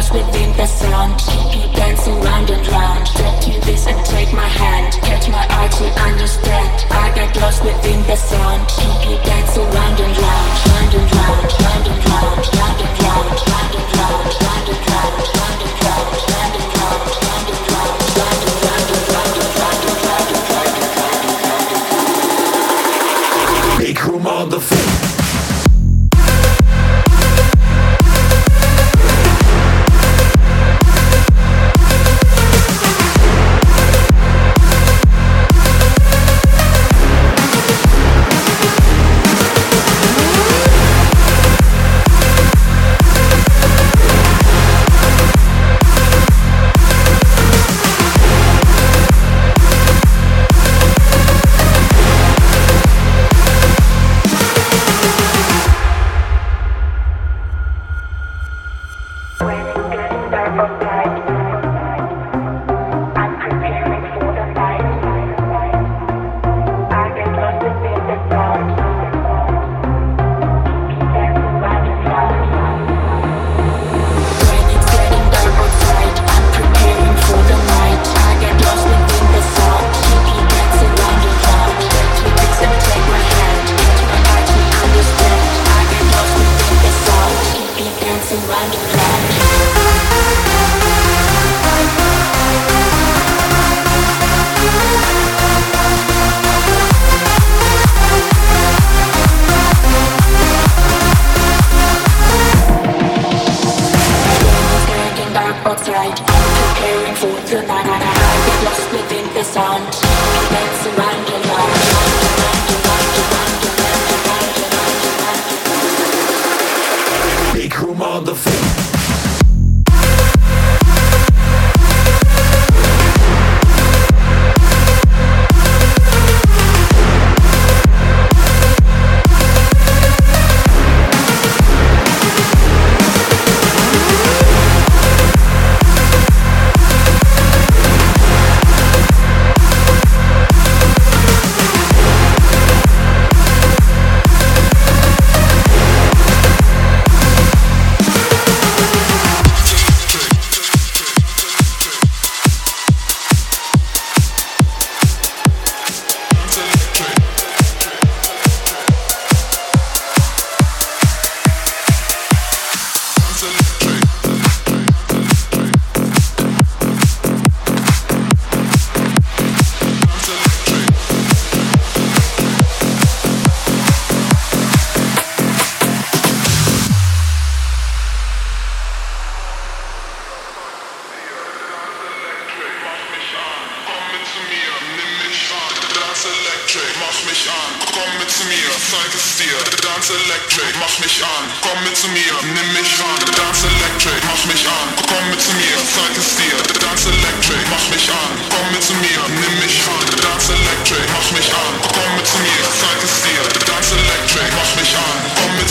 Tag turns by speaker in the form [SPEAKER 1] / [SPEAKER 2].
[SPEAKER 1] lost within the sound. keep You dance around and round. Step to this and take my hand. Catch my eye to understand. I got lost within the sound. keep You dance around. right.
[SPEAKER 2] zeig es dir. Dance Electric, mach mich an, komm mit zu mir, nimm mich ran. Dance Electric, mach mich an, komm mit zu mir, zeig es dir. Dance Electric, mach mich an, komm mit zu mir, nimm mich ran. Dance Electric, mach mich an, komm mit zu mir, zeig es dir. Dance Electric, mach mich an, komm mit